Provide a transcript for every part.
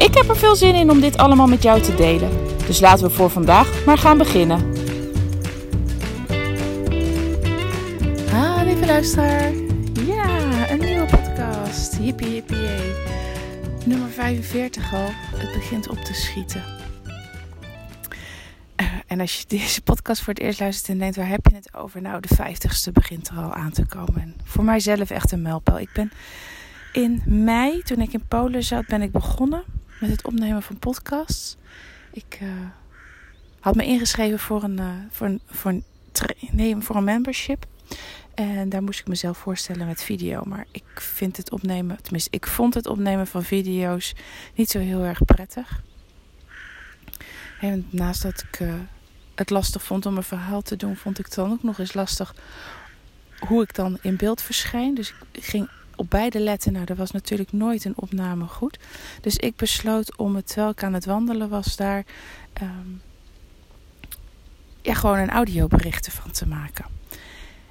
Ik heb er veel zin in om dit allemaal met jou te delen. Dus laten we voor vandaag maar gaan beginnen. Ah, lieve luisteraar. Ja, een nieuwe podcast. Jippie, jee. Nummer 45 al. Het begint op te schieten. Uh, en als je deze podcast voor het eerst luistert en denkt, waar heb je het over? Nou, de 50ste begint er al aan te komen. En voor mijzelf echt een mijlpaal. Ik ben in mei, toen ik in Polen zat, ben ik begonnen met het opnemen van podcasts. Ik uh, had me ingeschreven voor een, uh, voor een, voor een, nee, voor een membership. En daar moest ik mezelf voorstellen met video. Maar ik vind het opnemen, tenminste, ik vond het opnemen van video's niet zo heel erg prettig. En naast dat ik uh, het lastig vond om een verhaal te doen, vond ik het dan ook nog eens lastig hoe ik dan in beeld verschijn. Dus ik ging op beide letten. Nou, er was natuurlijk nooit een opname goed. Dus ik besloot om het, terwijl ik aan het wandelen was, daar um, ja, gewoon een audiobericht van te maken.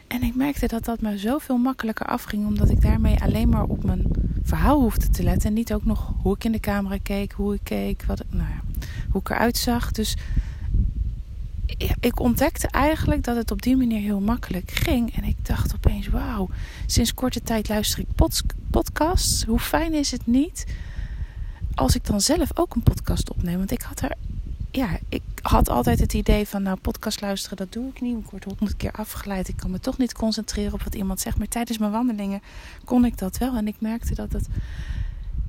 En ik merkte dat dat me zoveel makkelijker afging, omdat ik daarmee alleen maar op mijn verhaal hoefde te letten. En niet ook nog hoe ik in de camera keek, hoe ik keek, wat, nou ja, hoe ik eruit zag. Dus ik ontdekte eigenlijk dat het op die manier heel makkelijk ging. En ik dacht opeens, wauw, sinds korte tijd luister ik podcasts. Hoe fijn is het niet als ik dan zelf ook een podcast opneem? Want ik had er, ja, ik had altijd het idee van, nou, podcast luisteren, dat doe ik niet. Ik word honderd keer afgeleid. Ik kan me toch niet concentreren op wat iemand zegt. Maar tijdens mijn wandelingen kon ik dat wel. En ik merkte dat het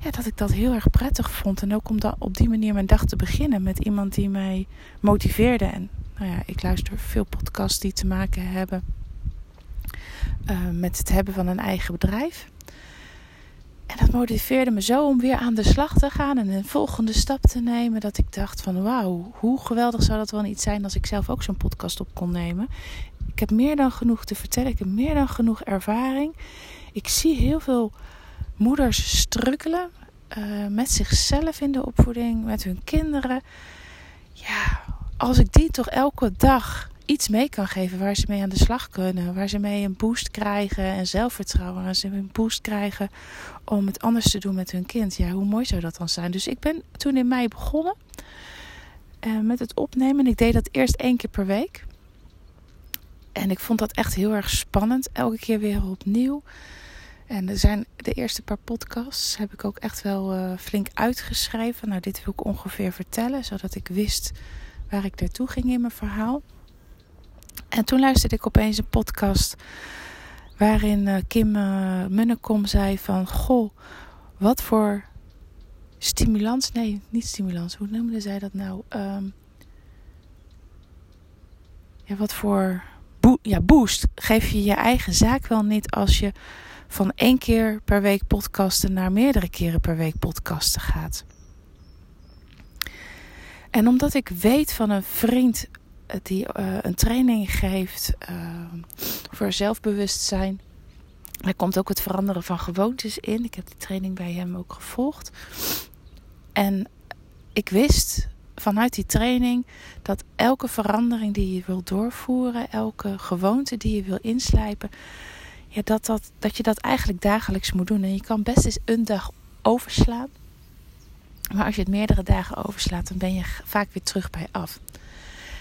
ja, dat ik dat heel erg prettig vond. En ook om op die manier mijn dag te beginnen met iemand die mij motiveerde. En nou ja, ik luister veel podcasts die te maken hebben uh, met het hebben van een eigen bedrijf. En dat motiveerde me zo om weer aan de slag te gaan en een volgende stap te nemen. Dat ik dacht van wauw, hoe geweldig zou dat wel niet zijn als ik zelf ook zo'n podcast op kon nemen. Ik heb meer dan genoeg te vertellen. Ik heb meer dan genoeg ervaring. Ik zie heel veel moeders strukkelen uh, met zichzelf in de opvoeding, met hun kinderen. Ja, als ik die toch elke dag iets mee kan geven waar ze mee aan de slag kunnen, waar ze mee een boost krijgen en zelfvertrouwen, waar ze een boost krijgen om het anders te doen met hun kind, ja, hoe mooi zou dat dan zijn? Dus ik ben toen in mei begonnen uh, met het opnemen. Ik deed dat eerst één keer per week. En ik vond dat echt heel erg spannend, elke keer weer opnieuw. En er zijn de eerste paar podcasts heb ik ook echt wel uh, flink uitgeschreven. Nou, dit wil ik ongeveer vertellen, zodat ik wist waar ik naartoe ging in mijn verhaal. En toen luisterde ik opeens een podcast waarin uh, Kim uh, Munnekom zei van... Goh, wat voor stimulans... Nee, niet stimulans. Hoe noemde zij dat nou? Um, ja, wat voor ja, boost geef je je eigen zaak wel niet als je van één keer per week podcasten naar meerdere keren per week podcasten gaat. En omdat ik weet van een vriend eh, die uh, een training geeft uh, voor zelfbewustzijn. Er komt ook het veranderen van gewoontes in. Ik heb die training bij hem ook gevolgd. En ik wist vanuit die training dat elke verandering die je wil doorvoeren, elke gewoonte die je wil inslijpen, ja, dat, dat, dat je dat eigenlijk dagelijks moet doen. En je kan best eens een dag overslaan. Maar als je het meerdere dagen overslaat, dan ben je vaak weer terug bij af.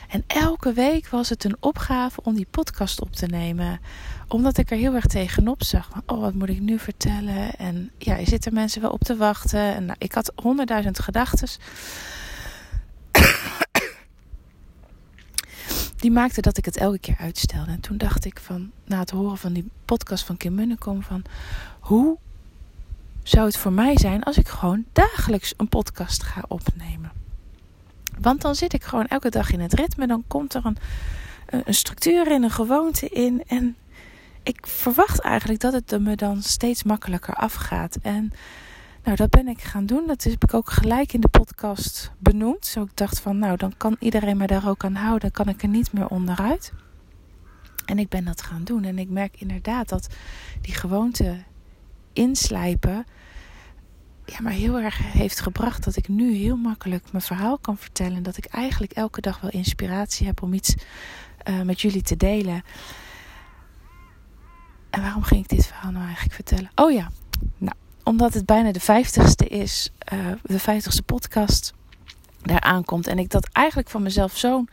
En elke week was het een opgave om die podcast op te nemen. Omdat ik er heel erg tegenop zag. Oh, wat moet ik nu vertellen? En ja, er zitten mensen wel op te wachten. En nou, ik had honderdduizend gedachten. Die maakte dat ik het elke keer uitstelde. En toen dacht ik van, na het horen van die podcast van Kim Munnekom, van hoe zou het voor mij zijn als ik gewoon dagelijks een podcast ga opnemen. Want dan zit ik gewoon elke dag in het ritme. Dan komt er een, een structuur in, een gewoonte in. En ik verwacht eigenlijk dat het me dan steeds makkelijker afgaat. En Nou, dat ben ik gaan doen. Dat heb ik ook gelijk in de podcast benoemd. Zo ik dacht van, nou, dan kan iedereen me daar ook aan houden. Dan kan ik er niet meer onderuit. En ik ben dat gaan doen. En ik merk inderdaad dat die gewoonte inslijpen. Ja, maar heel erg heeft gebracht dat ik nu heel makkelijk mijn verhaal kan vertellen. Dat ik eigenlijk elke dag wel inspiratie heb om iets uh, met jullie te delen. En waarom ging ik dit verhaal nou eigenlijk vertellen? Oh ja, omdat het bijna de vijftigste is, uh, de vijftigste podcast daar aankomt. En ik dat eigenlijk van mezelf zo'n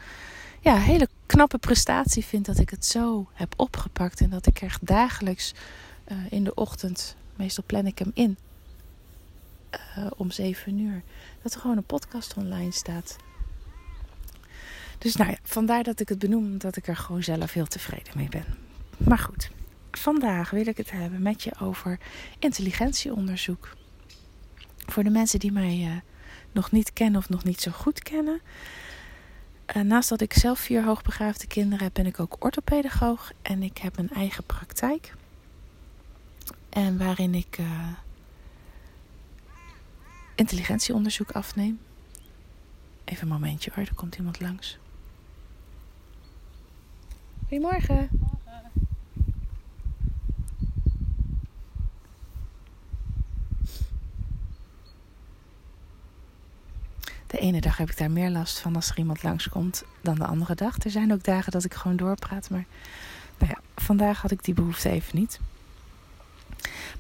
ja, hele knappe prestatie vind dat ik het zo heb opgepakt. En dat ik er dagelijks uh, in de ochtend, meestal plan ik hem in, uh, om 7 uur, dat er gewoon een podcast online staat. Dus nou ja, vandaar dat ik het benoem, dat ik er gewoon zelf heel tevreden mee ben. Maar goed, vandaag wil ik het hebben met je over intelligentieonderzoek. Voor de mensen die mij uh, nog niet kennen of nog niet zo goed kennen. Uh, naast dat ik zelf vier hoogbegaafde kinderen heb, ben ik ook orthopedagoog. En ik heb een eigen praktijk. En waarin ik uh, intelligentieonderzoek afneem. Even een momentje hoor, er komt iemand langs. Goedemorgen. De ene dag heb ik daar meer last van als er iemand langskomt dan de andere dag. Er zijn ook dagen dat ik gewoon doorpraat, maar nou ja, vandaag had ik die behoefte even niet.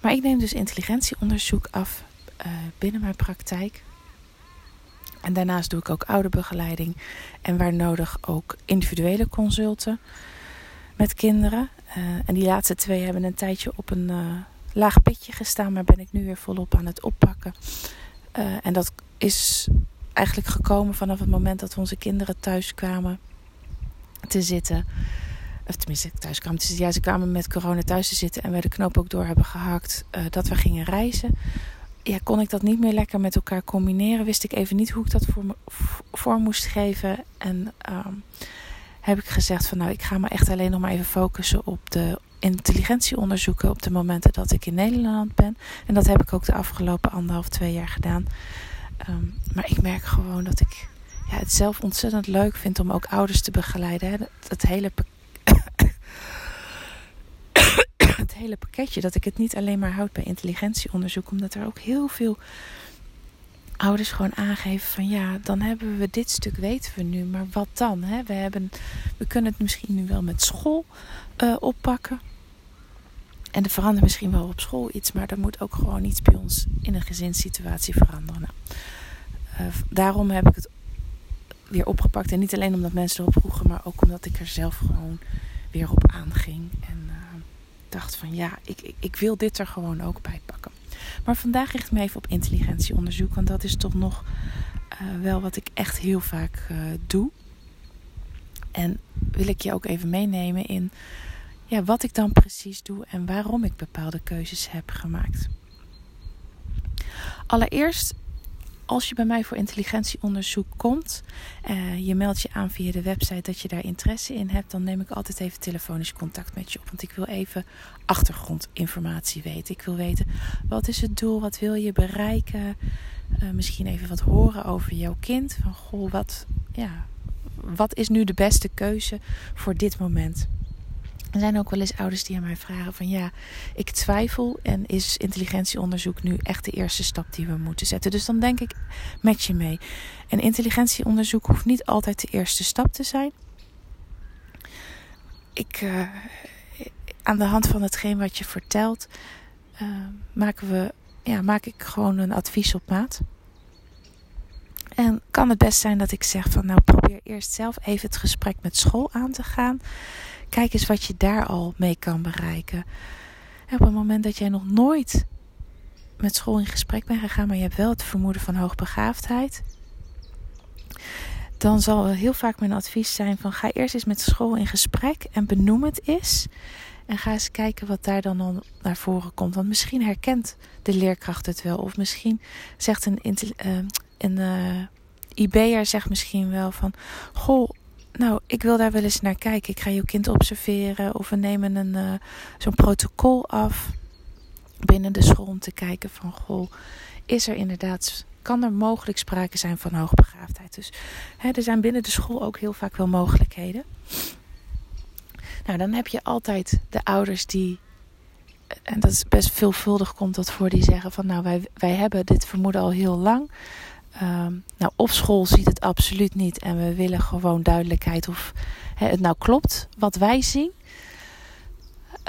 Maar ik neem dus intelligentieonderzoek af uh, binnen mijn praktijk. En daarnaast doe ik ook ouderbegeleiding en waar nodig ook individuele consulten met kinderen. Uh, en die laatste twee hebben een tijdje op een uh, laag pitje gestaan, maar ben ik nu weer volop aan het oppakken. en dat is eigenlijk gekomen vanaf het moment dat onze kinderen thuis kwamen te zitten. Of tenminste, thuis kwamen te zitten. Ja, ze kwamen met corona thuis te zitten en we de knoop ook door hebben gehakt. Uh, dat we gingen reizen. Ja, kon ik dat niet meer lekker met elkaar combineren. Wist ik even niet hoe ik dat voor, me, voor moest geven. En um, heb ik gezegd van nou, ik ga me echt alleen nog maar even focussen op de intelligentieonderzoeken op de momenten dat ik in Nederland ben. En dat heb ik ook de afgelopen anderhalf, twee jaar gedaan. Um, maar ik merk gewoon dat ik ja, het zelf ontzettend leuk vind om ook ouders te begeleiden. Hè. Het, hele het hele pakketje. Dat ik het niet alleen maar houd bij intelligentieonderzoek. Omdat er ook heel veel ouders gewoon aangeven van ja, dan hebben we dit stuk weten we nu. Maar wat dan? Hè? We, hebben, we kunnen het misschien nu wel met school uh, oppakken. En er verandert misschien wel op school iets, maar er moet ook gewoon iets bij ons in een gezinssituatie veranderen. Nou, uh, daarom heb ik het weer opgepakt. En niet alleen omdat mensen erop vroegen, maar ook omdat ik er zelf gewoon weer op aanging. En uh, dacht van ja, ik, ik, ik, wil dit er gewoon ook bij pakken. Maar vandaag richt ik me even op intelligentieonderzoek, want dat is toch nog uh, wel wat ik echt heel vaak doe. En wil ik je ook even meenemen in ja, wat ik dan precies doe en waarom ik bepaalde keuzes heb gemaakt. Allereerst, als je bij mij voor intelligentieonderzoek komt, uh, je meldt je aan via de website dat je daar interesse in hebt, dan neem ik altijd even telefonisch contact met je op. Want ik wil even achtergrondinformatie weten. Ik wil weten wat is het doel, wat wil je bereiken. Uh, misschien even wat horen over jouw kind. Van goh, wat, ja, wat is nu de beste keuze voor dit moment? Er zijn ook wel eens ouders die aan mij vragen van ja, ik twijfel en is intelligentieonderzoek nu echt de eerste stap die we moeten zetten. Dus dan denk ik met je mee. En intelligentieonderzoek hoeft niet altijd de eerste stap te zijn. Ik, uh, aan de hand van hetgeen wat je vertelt, uh, maken we, ja, maak ik gewoon een advies op maat. En kan het best zijn dat ik zeg van nou probeer eerst zelf even het gesprek met school aan te gaan. Kijk eens wat je daar al mee kan bereiken. op het moment dat jij nog nooit met school in gesprek bent gegaan, maar je hebt wel het vermoeden van hoogbegaafdheid, dan zal heel vaak mijn advies zijn van ga eerst eens met school in gesprek en benoem het eens. En ga eens kijken wat daar dan al naar voren komt. Want misschien herkent de leerkracht het wel. Of misschien zegt een, uh, een uh, IB'er zegt misschien wel van... Goh, nou, ik wil daar wel eens naar kijken. Ik ga je kind observeren of we nemen een, uh, zo'n protocol af binnen de school om te kijken van goh, is er inderdaad, kan er mogelijk sprake zijn van hoogbegaafdheid. Dus hè, er zijn binnen de school ook heel vaak wel mogelijkheden. Nou, dan heb je altijd de ouders die, en dat is best veelvuldig komt dat voor, die zeggen van nou wij, wij hebben dit vermoeden al heel lang. Ehm, nou, op school ziet het absoluut niet en we willen gewoon duidelijkheid of het nou klopt wat wij zien.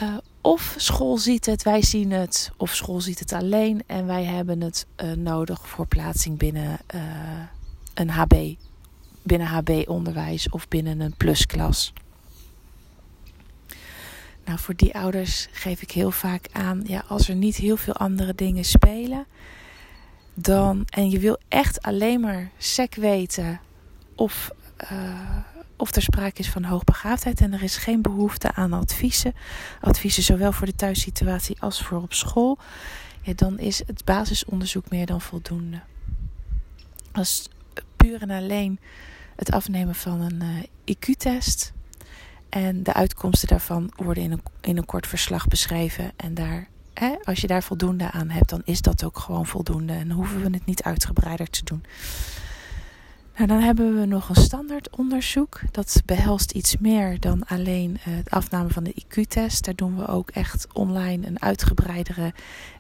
Uh, of school ziet het, wij zien het, of school ziet het alleen en wij hebben het uh, nodig voor plaatsing binnen uh, een HB, binnen HB-onderwijs of binnen een plusklas. Nou, voor die ouders geef ik heel vaak aan, ja, als er niet heel veel andere dingen spelen, dan, en je wil echt alleen maar sec weten of, uh, of er sprake is van hoogbegaafdheid en er is geen behoefte aan adviezen, adviezen zowel voor de thuissituatie als voor op school, ja, dan is het basisonderzoek meer dan voldoende. Als puur en alleen het afnemen van een uh, IQ-test en de uitkomsten daarvan worden in een, in een kort verslag beschreven. En daar, als je daar voldoende aan hebt, dan is dat ook gewoon voldoende. En hoeven we het niet uitgebreider te doen. Nou, dan hebben we nog een standaard onderzoek. Dat behelst iets meer dan alleen het afname van de IQ-test. Daar doen we ook echt online een uitgebreidere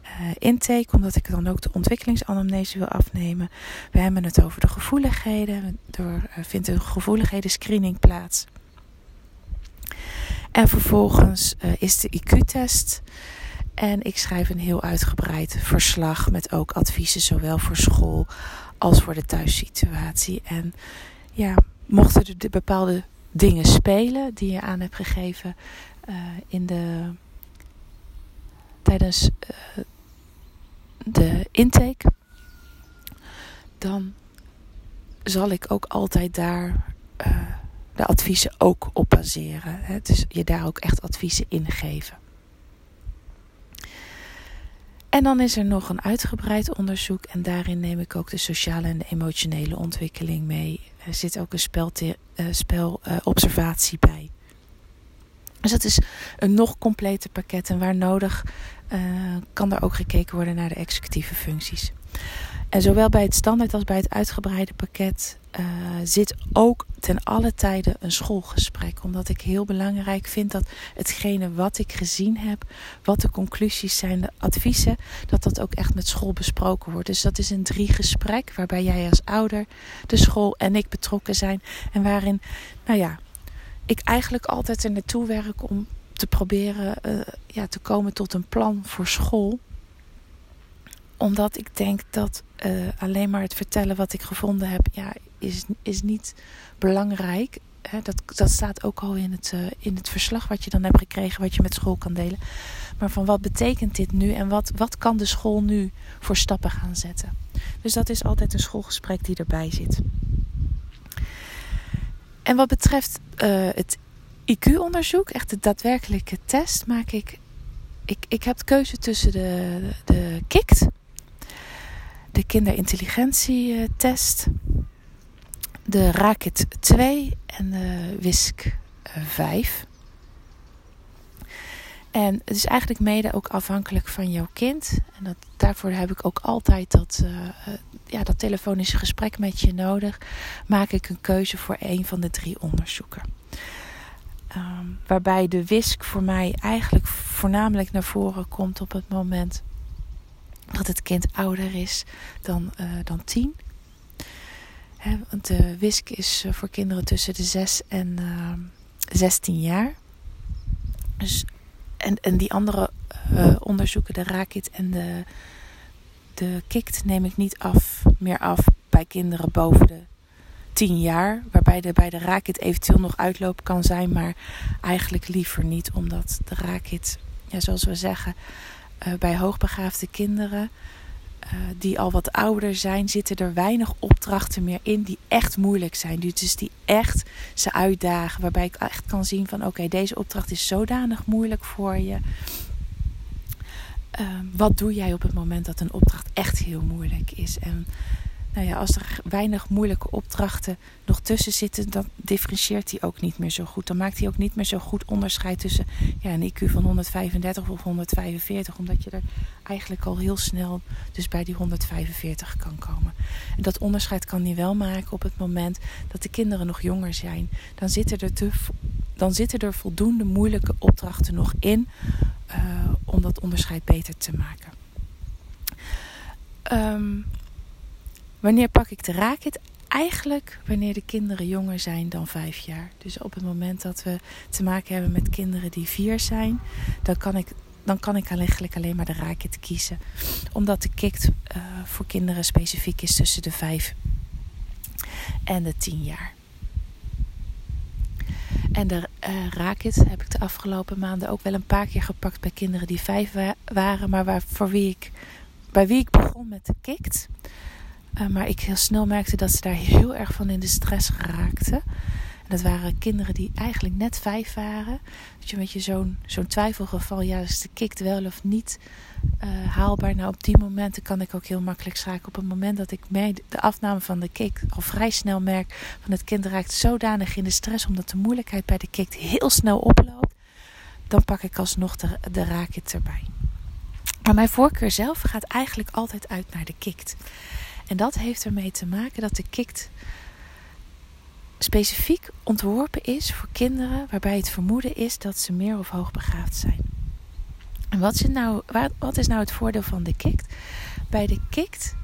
uh, intake, omdat ik dan ook de ontwikkelingsanamnese wil afnemen. We hebben het over de gevoeligheden. Er uh, vindt een gevoeligheden screening plaats. En vervolgens is de IQ-test. En ik schrijf een heel uitgebreid verslag met ook adviezen, zowel voor school als voor de thuissituatie. En ja, mochten er de bepaalde dingen spelen die je aan hebt gegeven uh, in de, tijdens uh, de intake, dan zal ik ook altijd daar de adviezen ook op baseren. Dus je daar ook echt adviezen in geven. En dan is er nog een uitgebreid onderzoek en daarin neem ik ook de sociale en de emotionele ontwikkeling mee. Er zit ook een spelobservatie uh, bij. Dus dat is een nog completer pakket en waar nodig uh, kan er ook gekeken worden naar de executieve functies. En zowel bij het standaard als bij het uitgebreide pakket uh, zit ook ten alle tijde een schoolgesprek. Omdat ik heel belangrijk vind dat hetgene wat ik gezien heb, wat de conclusies zijn, de adviezen, dat dat ook echt met school besproken wordt. Dus dat is een drie gesprek waarbij jij als ouder, de school en ik betrokken zijn. En waarin, nou ja, ik eigenlijk altijd er naartoe werk om te proberen uh, ja, te komen tot een plan voor school omdat ik denk dat uh, alleen maar het vertellen wat ik gevonden heb, ja, is, is niet belangrijk. Dat, dat staat ook al in het, uh, in het verslag wat je dan hebt gekregen, wat je met school kan delen. Maar van wat betekent dit nu en wat, wat kan de school nu voor stappen gaan zetten? Dus dat is altijd een schoolgesprek die erbij zit. En wat betreft uh, het IQ-onderzoek, echt de daadwerkelijke test, maak ik. Ik, ik heb keuze tussen de, de KICT, de kinderintelligentietest, de Rakit 2 en de WISC 5. En het is eigenlijk mede ook afhankelijk van jouw kind. En dat, daarvoor heb ik ook altijd dat, uh, ja, dat telefonische gesprek met je nodig. Maak ik een keuze voor een van de drie onderzoeken. Um, waarbij de WISC voor mij eigenlijk voornamelijk naar voren komt op het moment dat het kind ouder is dan, uh, dan tien. He, want de WISC is eh, voor kinderen tussen de 6 en uh, eh, 16 jaar. Dus, en, en die andere onderzoeken, de RAKIT en de, de KIKT, neem ik niet af, meer af bij kinderen boven de 10 jaar. Waarbij de, bij de RAKIT eventueel nog uitloop kan zijn, maar eigenlijk liever niet, omdat de RAKIT, ja, zoals we zeggen, uh, bij hoogbegaafde kinderen uh, die al wat ouder zijn, zitten er weinig opdrachten meer in die echt moeilijk zijn. Dus die echt ze uitdagen. Waarbij ik echt kan zien van oké, deze opdracht is zodanig moeilijk voor je. Uh, wat doe jij op het moment dat een opdracht echt heel moeilijk is? En nou ja, als er weinig moeilijke opdrachten nog tussen zitten, dan differentieert hij ook niet meer zo goed. Dan maakt hij ook niet meer zo goed onderscheid tussen ja, een IQ van 135 of 145, omdat je er eigenlijk al heel snel dus bij die 145 kan komen. En dat onderscheid kan hij wel maken op het moment dat de kinderen nog jonger zijn. Dan zitten er, te, dan zitten er voldoende moeilijke opdrachten nog in uh, om dat onderscheid beter te maken. Um, wanneer pak ik de raket? Eigenlijk wanneer de kinderen jonger zijn dan vijf jaar. Dus op het moment dat we te maken hebben met kinderen die vier zijn, dan kan ik, dan kan ik eigenlijk alleen maar de raket kiezen. Omdat de kikt uh, voor kinderen specifiek is tussen de vijf en de tien jaar. En de uh, raket heb ik de afgelopen maanden ook wel een paar keer gepakt bij kinderen die vijf wa waren, maar waar, voor wie ik bij wie ik begon met de kikt. Uh, maar ik heel snel merkte dat ze daar heel erg van in de stress geraakten. En dat waren kinderen die eigenlijk net vijf waren. Je een beetje zo'n zo'n twijfelgeval, ja, is de kikt wel of niet uh, haalbaar? Nou, op die momenten kan ik ook heel makkelijk schaken. Op het moment dat ik de afname van de kikt al vrij snel merk van het kind raakt zodanig in de stress, omdat de moeilijkheid bij de kikt heel snel oploopt, dan pak ik alsnog de, de raket erbij. Maar mijn voorkeur zelf gaat eigenlijk altijd uit naar de kikt. En dat heeft ermee te maken dat de kikt specifiek ontworpen is voor kinderen waarbij het vermoeden is dat ze meer of hoogbegaafd zijn. En wat is, nou, wat is nou het voordeel van de kikt? Bij de kikt.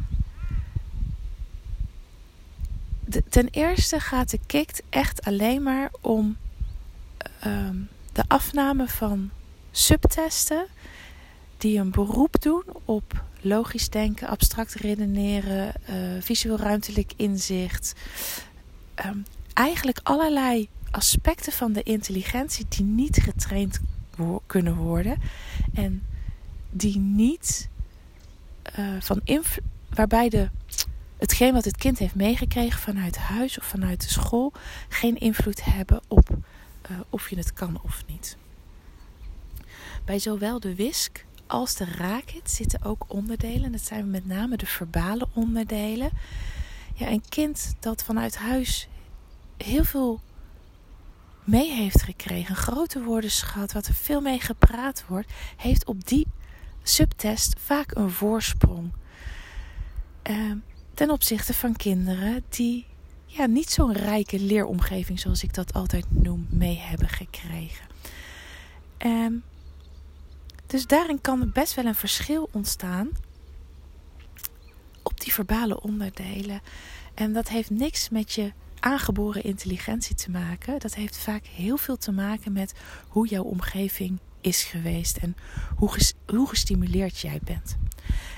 ten eerste gaat de kikt echt alleen maar om uh, de afname van subtesten die een beroep doen op logisch denken, abstract redeneren, uh, visueel ruimtelijk inzicht. Um, eigenlijk allerlei aspecten van de intelligentie die niet getraind kunnen worden en die niet uh, van waarbij de hetgeen wat het kind heeft meegekregen vanuit huis of vanuit de school geen invloed hebben op uh, of je het kan of niet. Bij zowel de WISC als de raket zitten ook onderdelen. Dat zijn met name de verbale onderdelen. Ja, een kind dat vanuit huis heel veel mee heeft gekregen, een grote woordenschat, wat er veel mee gepraat wordt, heeft op die subtest vaak een voorsprong. Uh, ten opzichte van kinderen die ja, niet zo'n rijke leeromgeving, zoals ik dat altijd noem, mee hebben gekregen. Um, dus daarin kan best wel een verschil ontstaan op die verbale onderdelen. En dat heeft niks met je aangeboren intelligentie te maken. Dat heeft vaak heel veel te maken met hoe jouw omgeving is geweest en hoe, hoe gestimuleerd jij bent.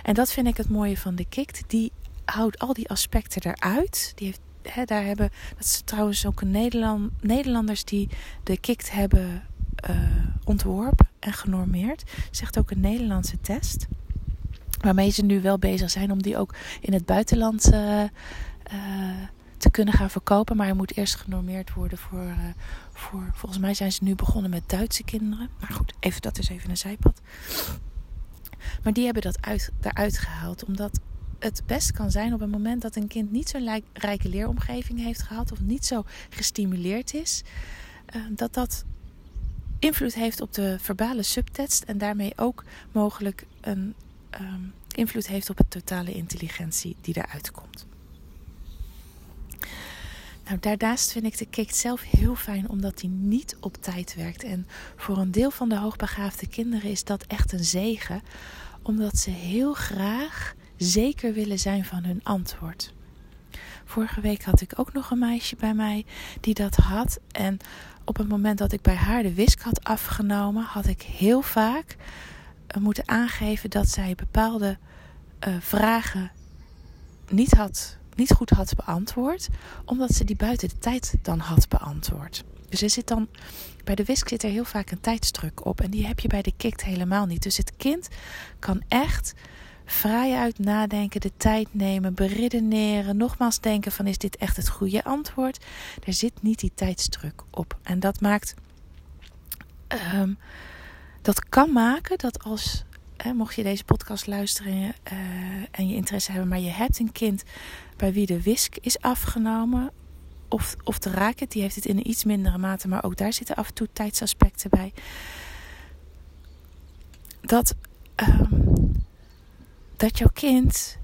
En dat vind ik het mooie van de KIKT. Die houdt al die aspecten eruit. Die heeft, daar hebben, dat is trouwens ook Nederland, Nederlanders die de KIKT hebben uh, ontworpen en genormeerd. Zegt ook een Nederlandse test. Waarmee ze nu wel bezig zijn om die ook in het buitenland uh, uh, te kunnen gaan verkopen. Maar hij moet eerst genormeerd worden voor, voor. Volgens mij zijn ze nu begonnen met Duitse kinderen. Maar goed, even, dat is even een zijpad. Maar die hebben dat uit, daaruit gehaald. Omdat het best kan zijn op het moment dat een kind niet zo'n rijke leeromgeving heeft gehad. Of niet zo gestimuleerd is. dat dat invloed heeft op de verbale subtekst en daarmee ook mogelijk een um, invloed heeft op de totale intelligentie die eruit komt. Nou, daarnaast vind ik de kikt zelf heel fijn omdat die niet op tijd werkt. En voor een deel van de hoogbegaafde kinderen is dat echt een zegen, omdat ze heel graag zeker willen zijn van hun antwoord. Vorige week had ik ook nog een meisje bij mij die dat had. En op het moment dat ik bij haar de wisk had afgenomen, had ik heel vaak uh, moeten aangeven dat zij bepaalde uh, vragen niet, had, niet goed had beantwoord, omdat ze die buiten de tijd dan had beantwoord. Dus er zit dan, bij de wisk zit er heel vaak een tijdsdruk op en die heb je bij de kikt helemaal niet. Dus het kind kan echt vrij uit nadenken, de tijd nemen, beredeneren, nogmaals denken van is dit echt het goede antwoord. Er zit niet die tijdsdruk op. En dat maakt, um, dat kan maken dat als mocht je deze podcast luisteren uh, en je interesse hebben, maar je hebt een kind bij wie de wisk is afgenomen. Of, of de raket, die heeft het in een iets mindere mate, maar ook daar zitten af en toe tijdsaspecten bij. Dat, um, dat jouw kind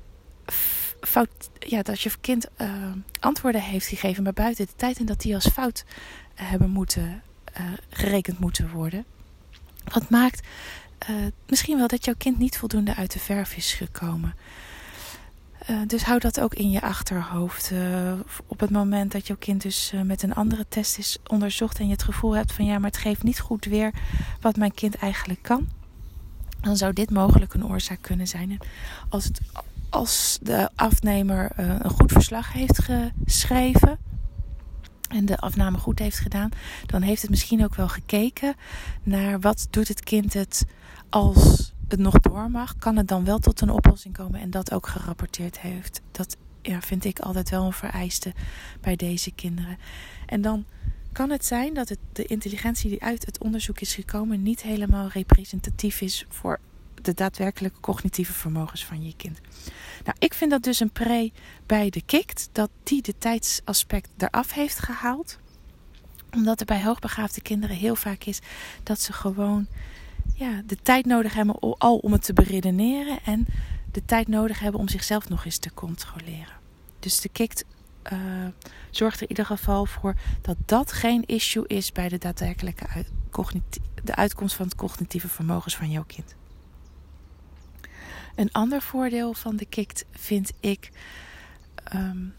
fout, ja, dat je kind uh, antwoorden heeft gegeven, maar buiten de tijd en dat die als fout uh, hebben moeten uh, gerekend moeten worden. Wat maakt misschien wel dat jouw kind niet voldoende uit de verf is gekomen. dus hou dat ook in je achterhoofd. op het moment dat jouw kind dus met een andere test is onderzocht en je het gevoel hebt van ja, maar het geeft niet goed weer wat mijn kind eigenlijk kan, dan zou dit mogelijk een oorzaak kunnen zijn. En als het als de afnemer uh, een goed verslag heeft geschreven en de afname goed heeft gedaan, dan heeft het misschien ook wel gekeken naar wat doet het kind het als het nog door mag. Kan het dan wel tot een oplossing komen en dat ook gerapporteerd heeft. Dat vind ik altijd wel een vereiste bij deze kinderen. En dan kan het zijn dat de intelligentie die uit het onderzoek is gekomen niet helemaal representatief is voor de daadwerkelijke cognitieve vermogens van je kind. Nou, ik vind dat dus een pre bij de KIKT, dat die de tijdsaspect eraf heeft gehaald. Omdat er bij hoogbegaafde kinderen heel vaak is dat ze gewoon ja, de tijd nodig hebben al om het te beredeneren en de tijd nodig hebben om zichzelf nog eens te controleren. Dus de KIKT uh, zorgt er in ieder geval voor dat dat geen issue is bij de daadwerkelijke de uitkomst van het cognitieve vermogens van jouw kind. Een ander voordeel van de KIKT vind ik um,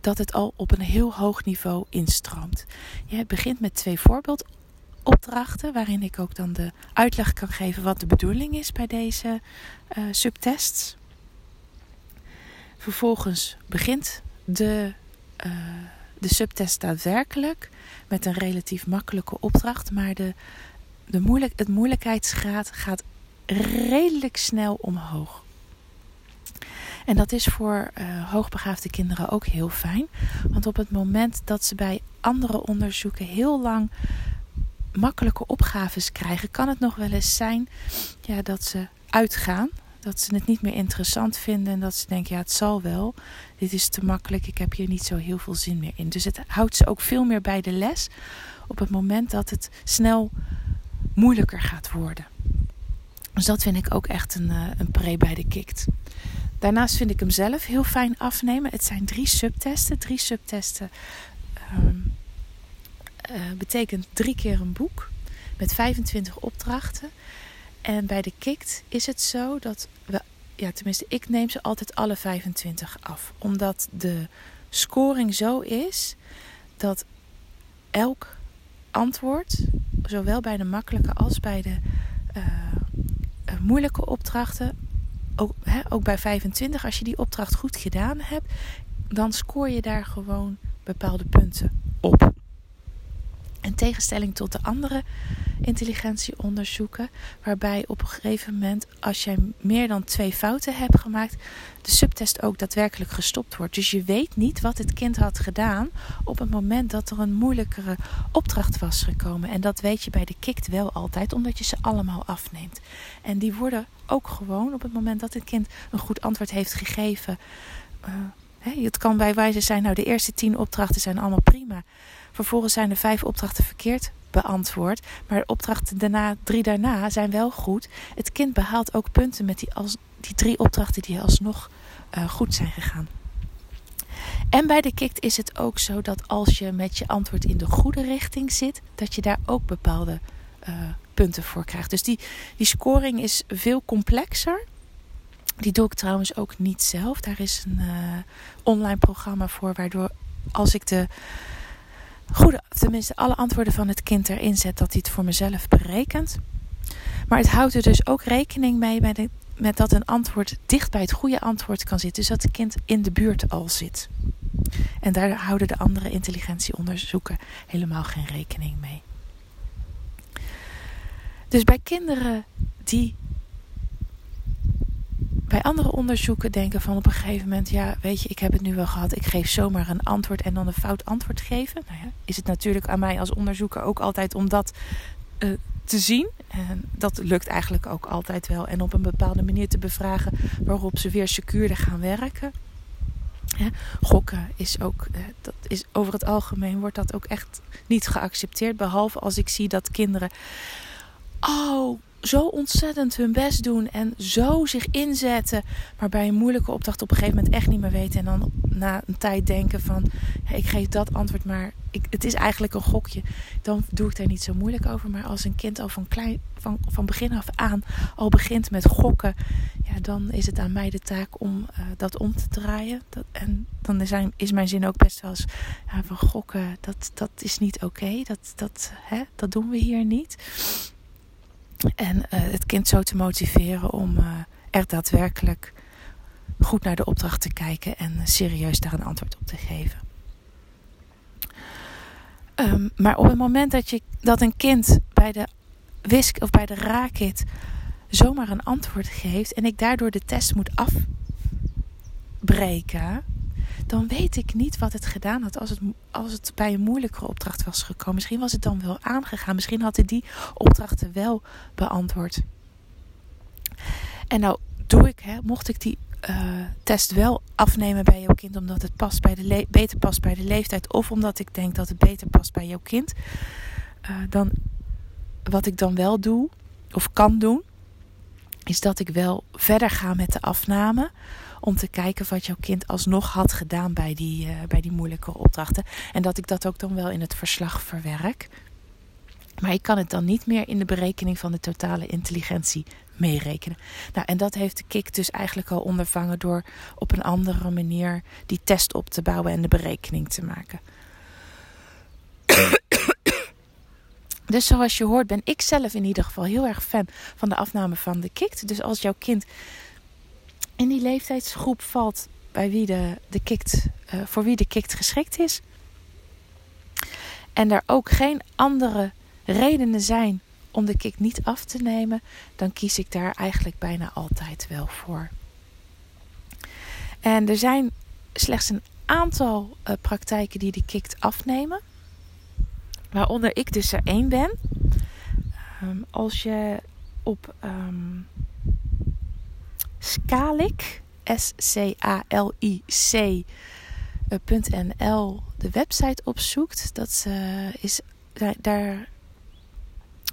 dat het al op een heel hoog niveau instroomt. Je begint met twee voorbeeldopdrachten, waarin ik ook dan de uitleg kan geven wat de bedoeling is bij deze uh, subtests. Vervolgens begint de, uh, de subtest daadwerkelijk met een relatief makkelijke opdracht, maar de, de moeilijk, het moeilijkheidsgraad gaat redelijk snel omhoog. En dat is voor uh, hoogbegaafde kinderen ook heel fijn. Want op het moment dat ze bij andere onderzoeken heel lang makkelijke opgaves krijgen, kan het nog wel eens zijn ja, dat ze uitgaan. Dat ze het niet meer interessant vinden en dat ze denken, ja het zal wel. Dit is te makkelijk, ik heb hier niet zo heel veel zin meer in. Dus het houdt ze ook veel meer bij de les op het moment dat het snel moeilijker gaat worden. Dus dat vind ik ook echt een, uh, een pre bij de kikt. Daarnaast vind ik hem zelf heel fijn afnemen. Het zijn drie subtesten. Drie subtesten um, uh, betekent drie keer een boek met 25 opdrachten. En bij de kikt is het zo dat we, ja, tenminste, ik neem ze altijd alle 25 af. Omdat de scoring zo is dat elk antwoord, zowel bij de makkelijke als bij de uh, uh, moeilijke opdrachten, ook, hè, ook bij 25, als je die opdracht goed gedaan hebt, dan scoor je daar gewoon bepaalde punten op. In tegenstelling tot de andere intelligentieonderzoeken, waarbij op een gegeven moment, als jij meer dan twee fouten hebt gemaakt, de subtest ook daadwerkelijk gestopt wordt. Dus je weet niet wat het kind had gedaan op het moment dat er een moeilijkere opdracht was gekomen. En dat weet je bij de KIKT wel altijd, omdat je ze allemaal afneemt. En die worden ook gewoon op het moment dat het kind een goed antwoord heeft gegeven. Uh, het kan bij wijze zijn, nou de eerste tien opdrachten zijn allemaal prima. Vervolgens zijn er vijf opdrachten verkeerd beantwoord. Maar de opdrachten daarna, drie daarna zijn wel goed. Het kind behaalt ook punten met die, als, die drie opdrachten die alsnog uh, goed zijn gegaan. En bij de KIKT is het ook zo dat als je met je antwoord in de goede richting zit, dat je daar ook bepaalde uh, punten voor krijgt. Dus die, die scoring is veel complexer. Die doe ik trouwens ook niet zelf. Daar is een uh, online programma voor, waardoor als ik de goede, tenminste alle antwoorden van het kind erin zet, dat hij het voor mezelf berekent. Maar het houdt er dus ook rekening mee met, met dat een antwoord dicht bij het goede antwoord kan zitten. Dus dat het kind in de buurt al zit. En daar houden de andere intelligentieonderzoeken helemaal geen rekening mee. Dus bij kinderen die bij andere onderzoeken denken van op een gegeven moment, ja, weet je, ik heb het nu wel gehad, ik geef zomaar een antwoord en dan een fout antwoord geven. Nou ja, is het natuurlijk aan mij als onderzoeker ook altijd om dat uh, te zien. En dat lukt eigenlijk ook altijd wel. En op een bepaalde manier te bevragen waarop ze weer secuurder gaan werken. gokken is ook, eh, dat is over het algemeen wordt dat ook echt niet geaccepteerd. Behalve als ik zie dat kinderen. Oh, zo ontzettend hun best doen en zo zich inzetten, maar bij een moeilijke opdracht op een gegeven moment echt niet meer weten. En dan na een tijd denken van, ik geef dat antwoord, maar ik, het is eigenlijk een gokje. Dan doe ik daar niet zo moeilijk over. Maar als een kind al van, klein, van, van begin af aan al begint met gokken, ja, dan is het aan mij de taak om uh, dat om te draaien. Dat, en dan is, is, mijn zin ook best wel eens van gokken, dat, dat is niet oké. Dat, dat, dat doen we hier niet. En uh, het kind zo te motiveren om uh, er daadwerkelijk goed naar de opdracht te kijken en serieus daar een antwoord op te geven. Um, maar op het moment dat, je, dat een kind bij de wisk of bij de raakit zomaar een antwoord geeft en ik daardoor de test moet afbreken, dan weet ik niet wat het gedaan had als het, als het bij een moeilijkere opdracht was gekomen. Misschien was het dan wel aangegaan. Misschien had hij die opdrachten wel beantwoord. En nou doe ik, hè, mocht ik die uh, test wel afnemen bij jouw kind, omdat het past bij de beter past bij de leeftijd, of omdat ik denk dat het beter past bij jouw kind, uh, dan wat ik dan wel doe, of kan doen, is dat ik wel verder ga met de afname om te kijken wat jouw kind alsnog had gedaan bij die, uh, bij die moeilijke opdrachten. En dat ik dat ook dan wel in het verslag verwerk. Maar ik kan het dan niet meer in de berekening van de totale intelligentie meerekenen. Nou, en dat heeft de KIK dus eigenlijk al ondervangen door op een andere manier die test op te bouwen en de berekening te maken. Dus zoals je hoort ben ik zelf in ieder geval heel erg fan van de afname van de KIK. Dus als jouw kind in die leeftijdsgroep valt bij wie de, de kikt, uh, voor wie de kikt geschikt is. En er ook geen andere redenen zijn om de kick niet af te nemen, dan kies ik daar eigenlijk bijna altijd wel voor. En er zijn slechts een aantal uh, praktijken die de kikt afnemen, waaronder ik dus er één ben. Um, als je op um, Scalic, S-C-A-L-I-C. .nl de website opzoekt. Dat uh, is, daar,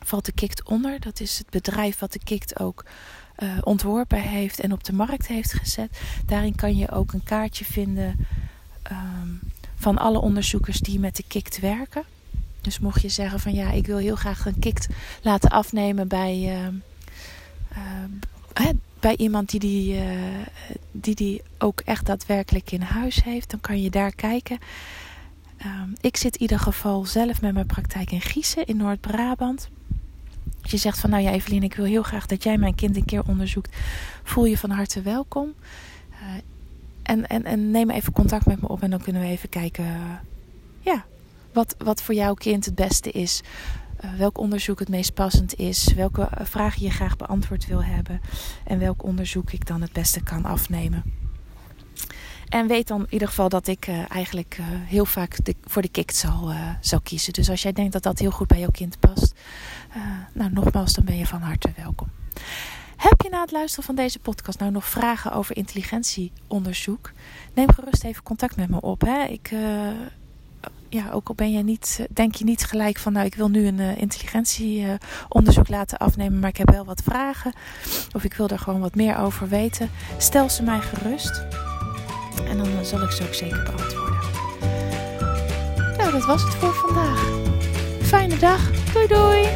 valt de Kikt onder. Dat is het bedrijf wat de Kikt ook uh, ontworpen heeft en op de markt heeft gezet. Daarin kan je ook een kaartje vinden um, van alle onderzoekers die met de Kikt werken. Dus mocht je zeggen van ja, ik wil heel graag een Kikt laten afnemen bij, uh, bij iemand die die, uh, die die ook echt daadwerkelijk in huis heeft, dan kan je daar kijken. Um, ik zit in ieder geval zelf met mijn praktijk in Giezen in Noord-Brabant. Als je zegt van nou ja Evelien, ik wil heel graag dat jij mijn kind een keer onderzoekt, voel je van harte welkom. Uh, en, en, en neem even contact met me op en dan kunnen we even kijken uh, ja, wat, wat voor jouw kind het beste is. Uh, welk onderzoek het meest passend is, welke vragen je graag beantwoord wil hebben en welk onderzoek ik dan het beste kan afnemen. En weet dan in ieder geval dat ik uh, eigenlijk heel vaak voor de kikt zal, zal kiezen. Dus als jij denkt dat dat heel goed bij jouw kind past, nou nogmaals, dan ben je van harte welkom. Heb je na het luisteren van deze podcast nou nog vragen over intelligentieonderzoek? Neem gerust even contact met me op. Hè? Ik, ja, ook al ben je niet, denk je niet gelijk van, nou, ik wil nu een intelligentieonderzoek laten afnemen, maar ik heb wel wat vragen. Of ik wil er gewoon wat meer over weten. Stel ze mij gerust. En dan zal ik ze ook zeker beantwoorden. Nou, dat was het voor vandaag. Fijne dag. Doei doei.